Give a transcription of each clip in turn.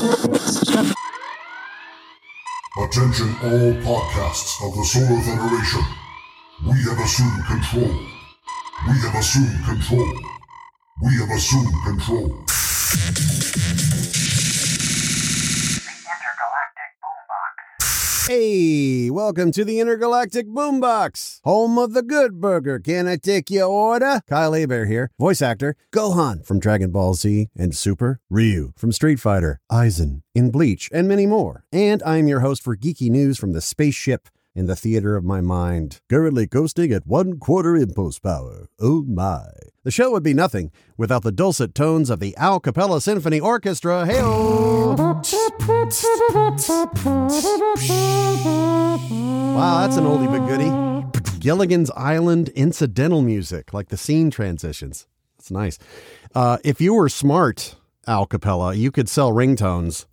Attention all podcasts of the Solar Federation. We have assumed control. We have assumed control. We have assumed control. Hey, welcome to the Intergalactic Boombox, home of the good burger. Can I take your order? Kyle Hebert here, voice actor Gohan from Dragon Ball Z and Super, Ryu from Street Fighter, Aizen in Bleach, and many more. And I'm your host for geeky news from the spaceship in the theater of my mind, currently coasting at one quarter impulse power. Oh my. The show would be nothing without the dulcet tones of the Al Capella Symphony Orchestra. Hey Wow, that's an oldie but goodie. Gilligan's Island incidental music, like the scene transitions. That's nice. Uh, if you were smart, Al Capella, you could sell ringtones.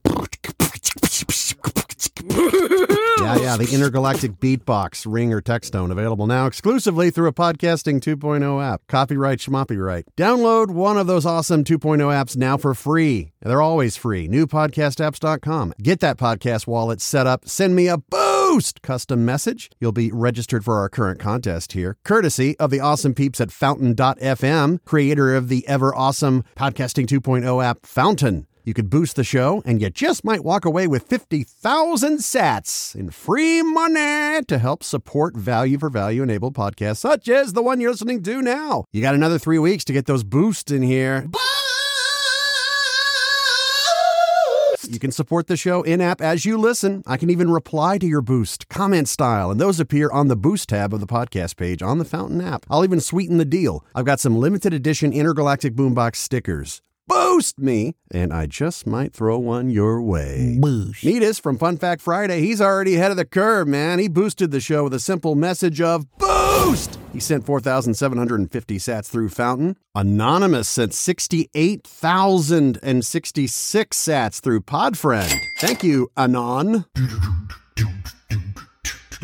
Yeah, yeah, the intergalactic beatbox ring or text tone available now exclusively through a podcasting 2.0 app. Copyright schmoppyright. Download one of those awesome 2.0 apps now for free. They're always free. Newpodcastapps.com. Get that podcast wallet set up. Send me a boost custom message. You'll be registered for our current contest here, courtesy of the awesome peeps at Fountain.fm, creator of the ever awesome podcasting 2.0 app Fountain. You could boost the show, and you just might walk away with 50,000 sats in free money to help support value for value enabled podcasts such as the one you're listening to now. You got another three weeks to get those boosts in here. You can support the show in app as you listen. I can even reply to your boost, comment style, and those appear on the boost tab of the podcast page on the Fountain app. I'll even sweeten the deal. I've got some limited edition intergalactic boombox stickers boost me, and I just might throw one your way. Boost. Metis from Fun Fact Friday. He's already ahead of the curve, man. He boosted the show with a simple message of boost. He sent 4,750 sats through Fountain. Anonymous sent 68,066 sats through Podfriend. Thank you, Anon.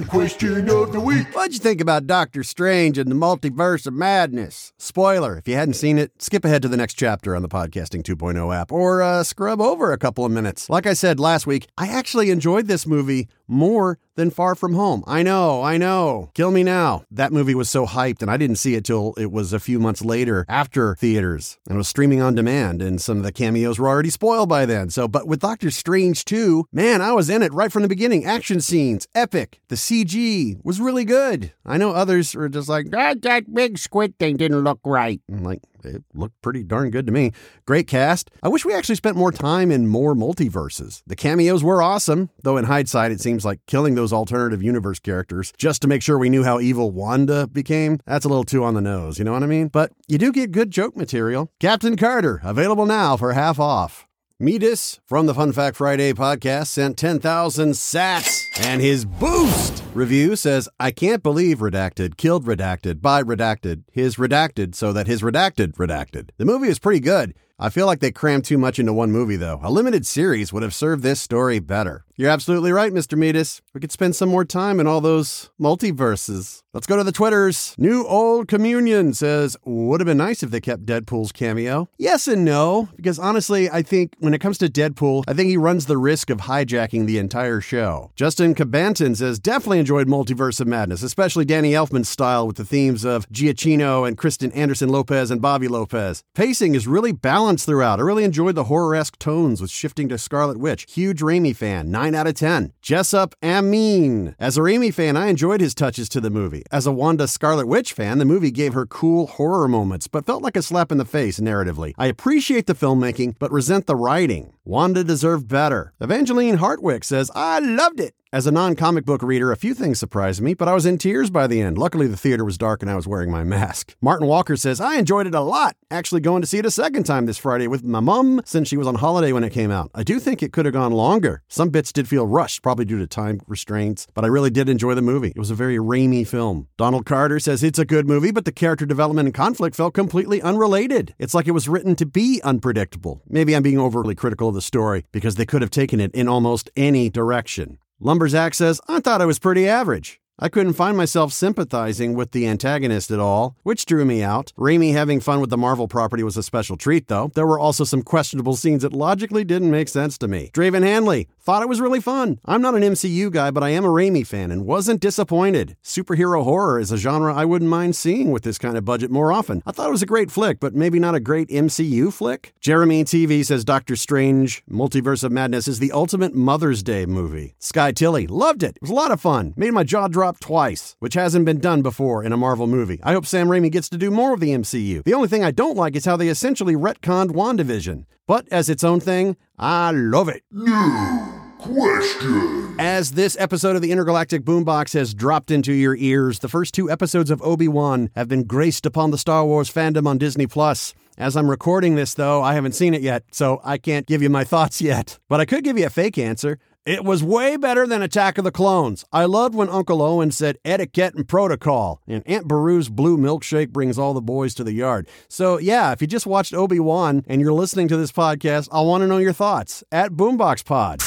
Question of the week. What'd you think about Doctor Strange and the Multiverse of Madness? Spoiler, if you hadn't seen it, skip ahead to the next chapter on the Podcasting 2.0 app or uh, scrub over a couple of minutes. Like I said last week, I actually enjoyed this movie more than Far From Home. I know, I know. Kill me now. That movie was so hyped, and I didn't see it till it was a few months later after theaters and was streaming on demand, and some of the cameos were already spoiled by then. So, but with Doctor Strange 2, man, I was in it right from the beginning. Action scenes, epic. The CG was really good. I know others are just like, That, that big squid thing didn't look right. I'm like, it looked pretty darn good to me. Great cast. I wish we actually spent more time in more multiverses. The cameos were awesome, though in hindsight, it seems like killing those alternative universe characters just to make sure we knew how evil Wanda became, that's a little too on the nose, you know what I mean? But you do get good joke material. Captain Carter, available now for half off. Metis from the Fun Fact Friday podcast sent 10,000 sats, and his boost review says, I can't believe Redacted killed Redacted by Redacted, his Redacted, so that his Redacted redacted. The movie is pretty good. I feel like they crammed too much into one movie, though. A limited series would have served this story better. You're absolutely right, Mr. Metis. We could spend some more time in all those multiverses. Let's go to the Twitters. New Old Communion says, Would have been nice if they kept Deadpool's cameo. Yes and no, because honestly, I think when it comes to Deadpool, I think he runs the risk of hijacking the entire show. Justin Cabanton says, Definitely enjoyed Multiverse of Madness, especially Danny Elfman's style with the themes of Giacchino and Kristen Anderson Lopez and Bobby Lopez. Pacing is really balanced throughout. I really enjoyed the horror esque tones with shifting to Scarlet Witch. Huge Raimi fan, 9 out of 10. Jessup Amin. As a Raimi fan, I enjoyed his touches to the movie. As a Wanda Scarlet Witch fan, the movie gave her cool horror moments, but felt like a slap in the face narratively. I appreciate the filmmaking, but resent the writing. Wanda deserved better. Evangeline Hartwick says, I loved it. As a non comic book reader, a few things surprised me, but I was in tears by the end. Luckily, the theater was dark and I was wearing my mask. Martin Walker says, I enjoyed it a lot. Actually, going to see it a second time this Friday with my mom since she was on holiday when it came out. I do think it could have gone longer. Some bits did feel rushed, probably due to time restraints, but I really did enjoy the movie. It was a very Raimi film. Donald Carter says it's a good movie, but the character development and conflict felt completely unrelated. It's like it was written to be unpredictable. Maybe I'm being overly critical of the story because they could have taken it in almost any direction. Lumberzack says, I thought it was pretty average. I couldn't find myself sympathizing with the antagonist at all, which drew me out. Raimi having fun with the Marvel property was a special treat, though. There were also some questionable scenes that logically didn't make sense to me. Draven Hanley thought it was really fun. I'm not an MCU guy, but I am a Raimi fan and wasn't disappointed. Superhero horror is a genre I wouldn't mind seeing with this kind of budget more often. I thought it was a great flick, but maybe not a great MCU flick. Jeremy TV says Doctor Strange Multiverse of Madness is the ultimate Mother's Day movie. Sky Tilly loved it. It was a lot of fun. Made my jaw drop twice, which hasn't been done before in a Marvel movie. I hope Sam Raimi gets to do more of the MCU. The only thing I don't like is how they essentially retconned WandaVision. But as its own thing, I love it. New question. As this episode of the Intergalactic Boombox has dropped into your ears, the first two episodes of Obi-Wan have been graced upon the Star Wars fandom on Disney Plus. As I'm recording this, though, I haven't seen it yet, so I can't give you my thoughts yet. But I could give you a fake answer. It was way better than Attack of the Clones. I loved when Uncle Owen said etiquette and protocol, and Aunt Beru's blue milkshake brings all the boys to the yard. So, yeah, if you just watched Obi Wan and you're listening to this podcast, I want to know your thoughts at Boombox Pod.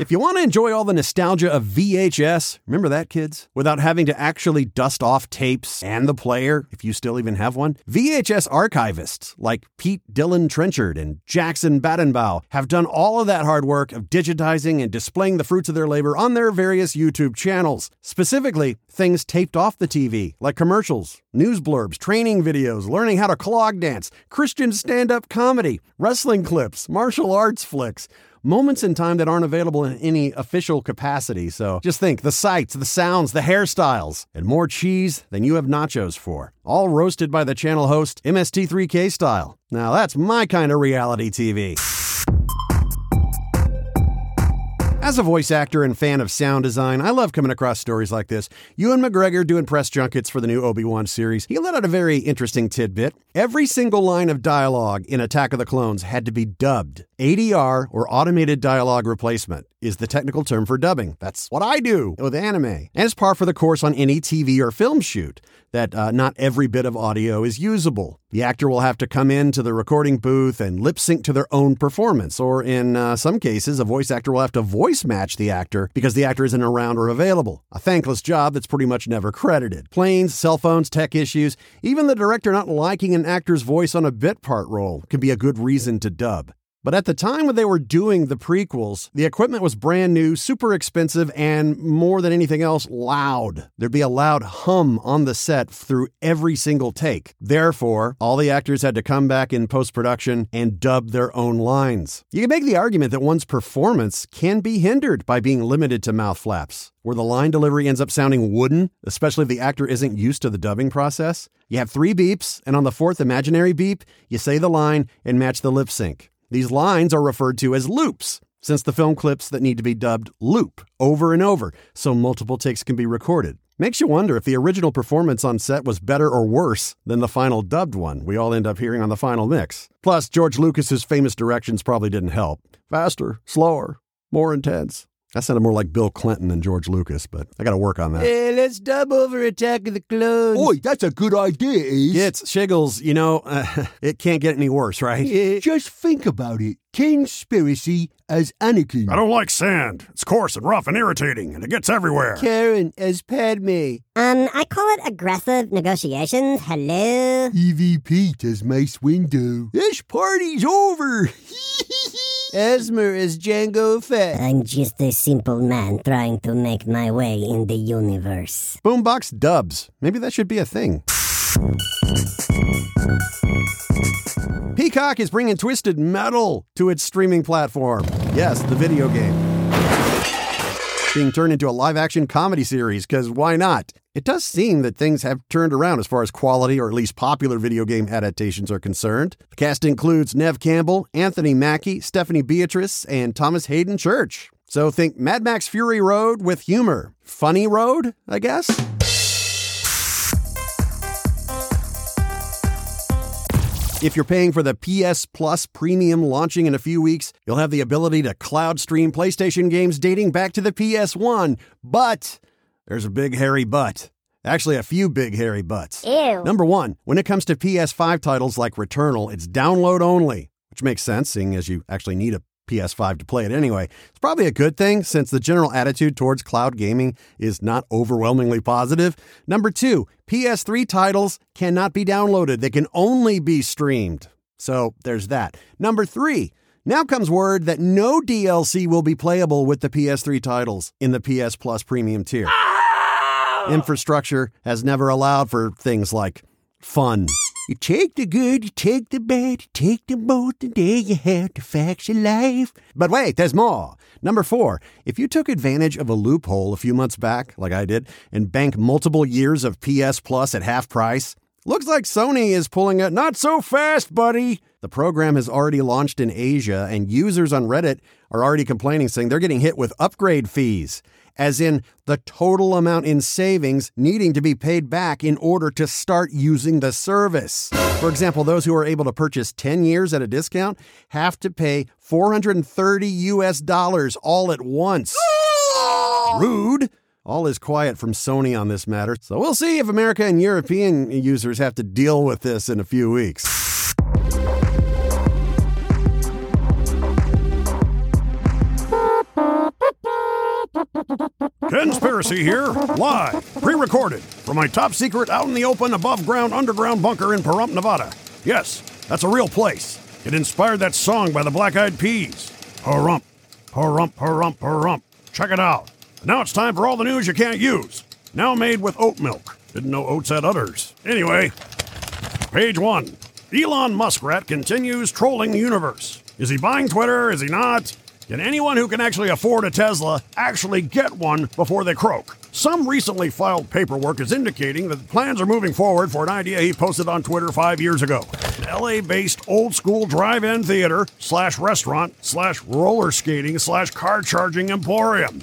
If you want to enjoy all the nostalgia of VHS, remember that, kids? Without having to actually dust off tapes and the player, if you still even have one, VHS archivists like Pete Dillon Trenchard and Jackson Badenbaugh have done all of that hard work of digitizing and displaying the fruits of their labor on their various YouTube channels. Specifically, things taped off the TV, like commercials, news blurbs, training videos, learning how to clog dance, Christian stand up comedy, wrestling clips, martial arts flicks moments in time that aren't available in any official capacity. So just think the sights, the sounds, the hairstyles, and more cheese than you have nachos for. All roasted by the channel host MST3K style. Now that's my kind of reality TV. As a voice actor and fan of sound design, I love coming across stories like this. Ewan McGregor doing press junkets for the new Obi Wan series. He let out a very interesting tidbit. Every single line of dialogue in Attack of the Clones had to be dubbed. ADR, or automated dialogue replacement, is the technical term for dubbing. That's what I do with anime. And it's par for the course on any TV or film shoot that uh, not every bit of audio is usable. The actor will have to come into the recording booth and lip sync to their own performance, or in uh, some cases, a voice actor will have to voice match the actor because the actor isn't around or available. A thankless job that's pretty much never credited. Planes, cell phones, tech issues, even the director not liking an actor's voice on a bit part role can be a good reason to dub. But at the time when they were doing the prequels, the equipment was brand new, super expensive, and more than anything else, loud. There'd be a loud hum on the set through every single take. Therefore, all the actors had to come back in post production and dub their own lines. You can make the argument that one's performance can be hindered by being limited to mouth flaps. Where the line delivery ends up sounding wooden, especially if the actor isn't used to the dubbing process. You have three beeps, and on the fourth imaginary beep, you say the line and match the lip sync. These lines are referred to as loops, since the film clips that need to be dubbed loop over and over so multiple takes can be recorded. Makes you wonder if the original performance on set was better or worse than the final dubbed one we all end up hearing on the final mix. Plus, George Lucas's famous directions probably didn't help. Faster, slower, more intense. That sounded more like Bill Clinton than George Lucas, but I got to work on that. Hey, let's dub over Attack of the Clones. Oi, that's a good idea, Ace. It's Shiggles, you know, uh, it can't get any worse, right? Yeah, just think about it. Conspiracy as Anakin. I don't like sand. It's coarse and rough and irritating, and it gets everywhere. Karen as Padme. Um, I call it aggressive negotiations. Hello? EVP as Mace Windu. This party's over. Esmer is Jango Fett. I'm just a simple man trying to make my way in the universe. Boombox dubs. Maybe that should be a thing. Peacock is bringing Twisted Metal to its streaming platform. Yes, the video game. Being turned into a live action comedy series, because why not? It does seem that things have turned around as far as quality or at least popular video game adaptations are concerned. The cast includes Neve Campbell, Anthony Mackie, Stephanie Beatrice, and Thomas Haden Church. So think Mad Max Fury Road with humor. Funny Road, I guess? If you're paying for the PS Plus Premium launching in a few weeks, you'll have the ability to cloud stream PlayStation games dating back to the PS1. But there's a big hairy but. Actually, a few big hairy butts. Ew. Number one, when it comes to PS5 titles like Returnal, it's download only, which makes sense, seeing as you actually need a PS5 to play it anyway. It's probably a good thing since the general attitude towards cloud gaming is not overwhelmingly positive. Number two, PS3 titles cannot be downloaded, they can only be streamed. So there's that. Number three, now comes word that no DLC will be playable with the PS3 titles in the PS Plus premium tier. Ah! Infrastructure has never allowed for things like fun. You take the good, you take the bad, you take them both, and there you have the facts of life. But wait, there's more. Number four, if you took advantage of a loophole a few months back, like I did, and banked multiple years of PS Plus at half price, looks like Sony is pulling a not so fast, buddy. The program has already launched in Asia, and users on Reddit are already complaining, saying they're getting hit with upgrade fees as in the total amount in savings needing to be paid back in order to start using the service. For example, those who are able to purchase 10 years at a discount have to pay 430 US dollars all at once. Rude. All is quiet from Sony on this matter, so we'll see if America and European users have to deal with this in a few weeks. Conspiracy here, live, pre recorded, from my top secret out in the open above ground underground bunker in Pahrump, Nevada. Yes, that's a real place. It inspired that song by the Black Eyed Peas. Pahrump, Pahrump, Pahrump, Pahrump. Check it out. Now it's time for all the news you can't use. Now made with oat milk. Didn't know oats had udders. Anyway, page one. Elon Muskrat continues trolling the universe. Is he buying Twitter? Is he not? Can anyone who can actually afford a Tesla actually get one before they croak? Some recently filed paperwork is indicating that plans are moving forward for an idea he posted on Twitter five years ago. An LA based old school drive in theater slash restaurant slash roller skating slash car charging emporium.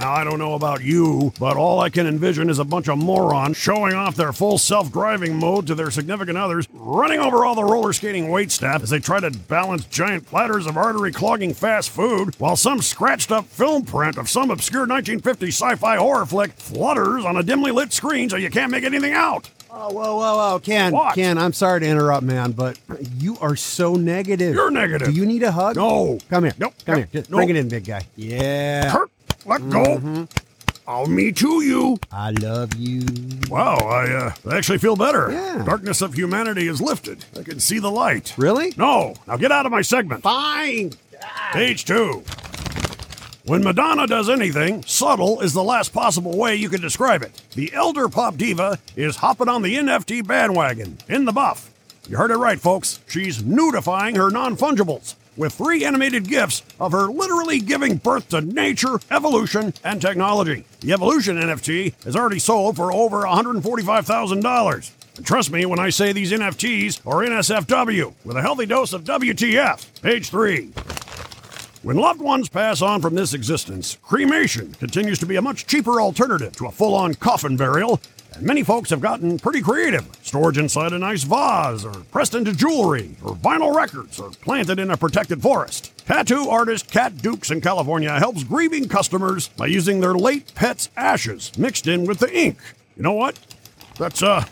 Now, I don't know about you, but all I can envision is a bunch of morons showing off their full self driving mode to their significant others, running over all the roller skating wait staff as they try to balance giant platters of artery clogging fast food, while some scratched up film print of some obscure 1950s sci fi horror flick flutters on a dimly lit screen so you can't make anything out. Oh, whoa, whoa, whoa, Ken, What? Ken, I'm sorry to interrupt, man, but you are so negative. You're negative. Do you need a hug? No. Come here. Nope. Come here. Just Nope. Bring it in, big guy. Yeah. Kurt, let go. I'll me to you. I love you. Wow, I uh, actually feel better. Yeah. Darkness of humanity is lifted. I can see the light. Really? No, now get out of my segment. Fine. Page two. When Madonna does anything, subtle is the last possible way you can describe it. The elder pop diva is hopping on the NFT bandwagon in the buff. You heard it right, folks. She's nudifying her non fungibles with three animated gifs of her literally giving birth to nature, evolution, and technology. The evolution NFT is already sold for over $145,000. And trust me when I say these NFTs are NSFW with a healthy dose of WTF. Page three. When loved ones pass on from this existence, cremation continues to be a much cheaper alternative to a full on coffin burial, and many folks have gotten pretty creative. Storage inside a nice vase, or pressed into jewelry, or vinyl records, or planted in a protected forest. Tattoo artist Kat Dukes in California helps grieving customers by using their late pet's ashes mixed in with the ink. You know what? That's, uh,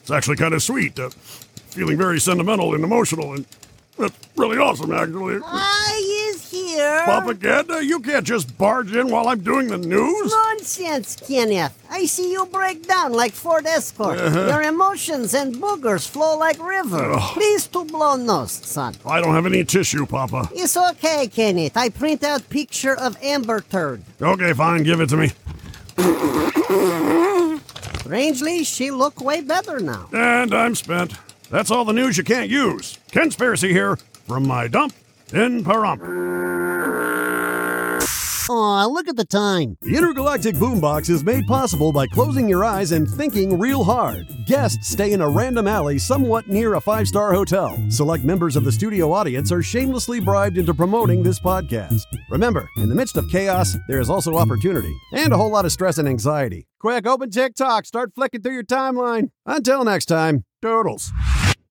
it's actually kind of sweet. Uh, feeling very sentimental and emotional, and that's really awesome, actually. Here. Propaganda? You can't just barge in while I'm doing the news. Nonsense, Kenneth. I see you break down like Ford Escort. Uh-huh. Your emotions and boogers flow like river. Please to blow nose, son. I don't have any tissue, Papa. It's okay, Kenneth. I print out picture of Amber Turd. Okay, fine, give it to me. Strangely, she look way better now. And I'm spent. That's all the news you can't use. Conspiracy here from my dump in Pahrump. Aw, look at the time. The Intergalactic Boombox is made possible by closing your eyes and thinking real hard. Guests stay in a random alley somewhat near a five star hotel. Select members of the studio audience are shamelessly bribed into promoting this podcast. Remember, in the midst of chaos, there is also opportunity and a whole lot of stress and anxiety. Quick, open TikTok, start flicking through your timeline. Until next time, toodles.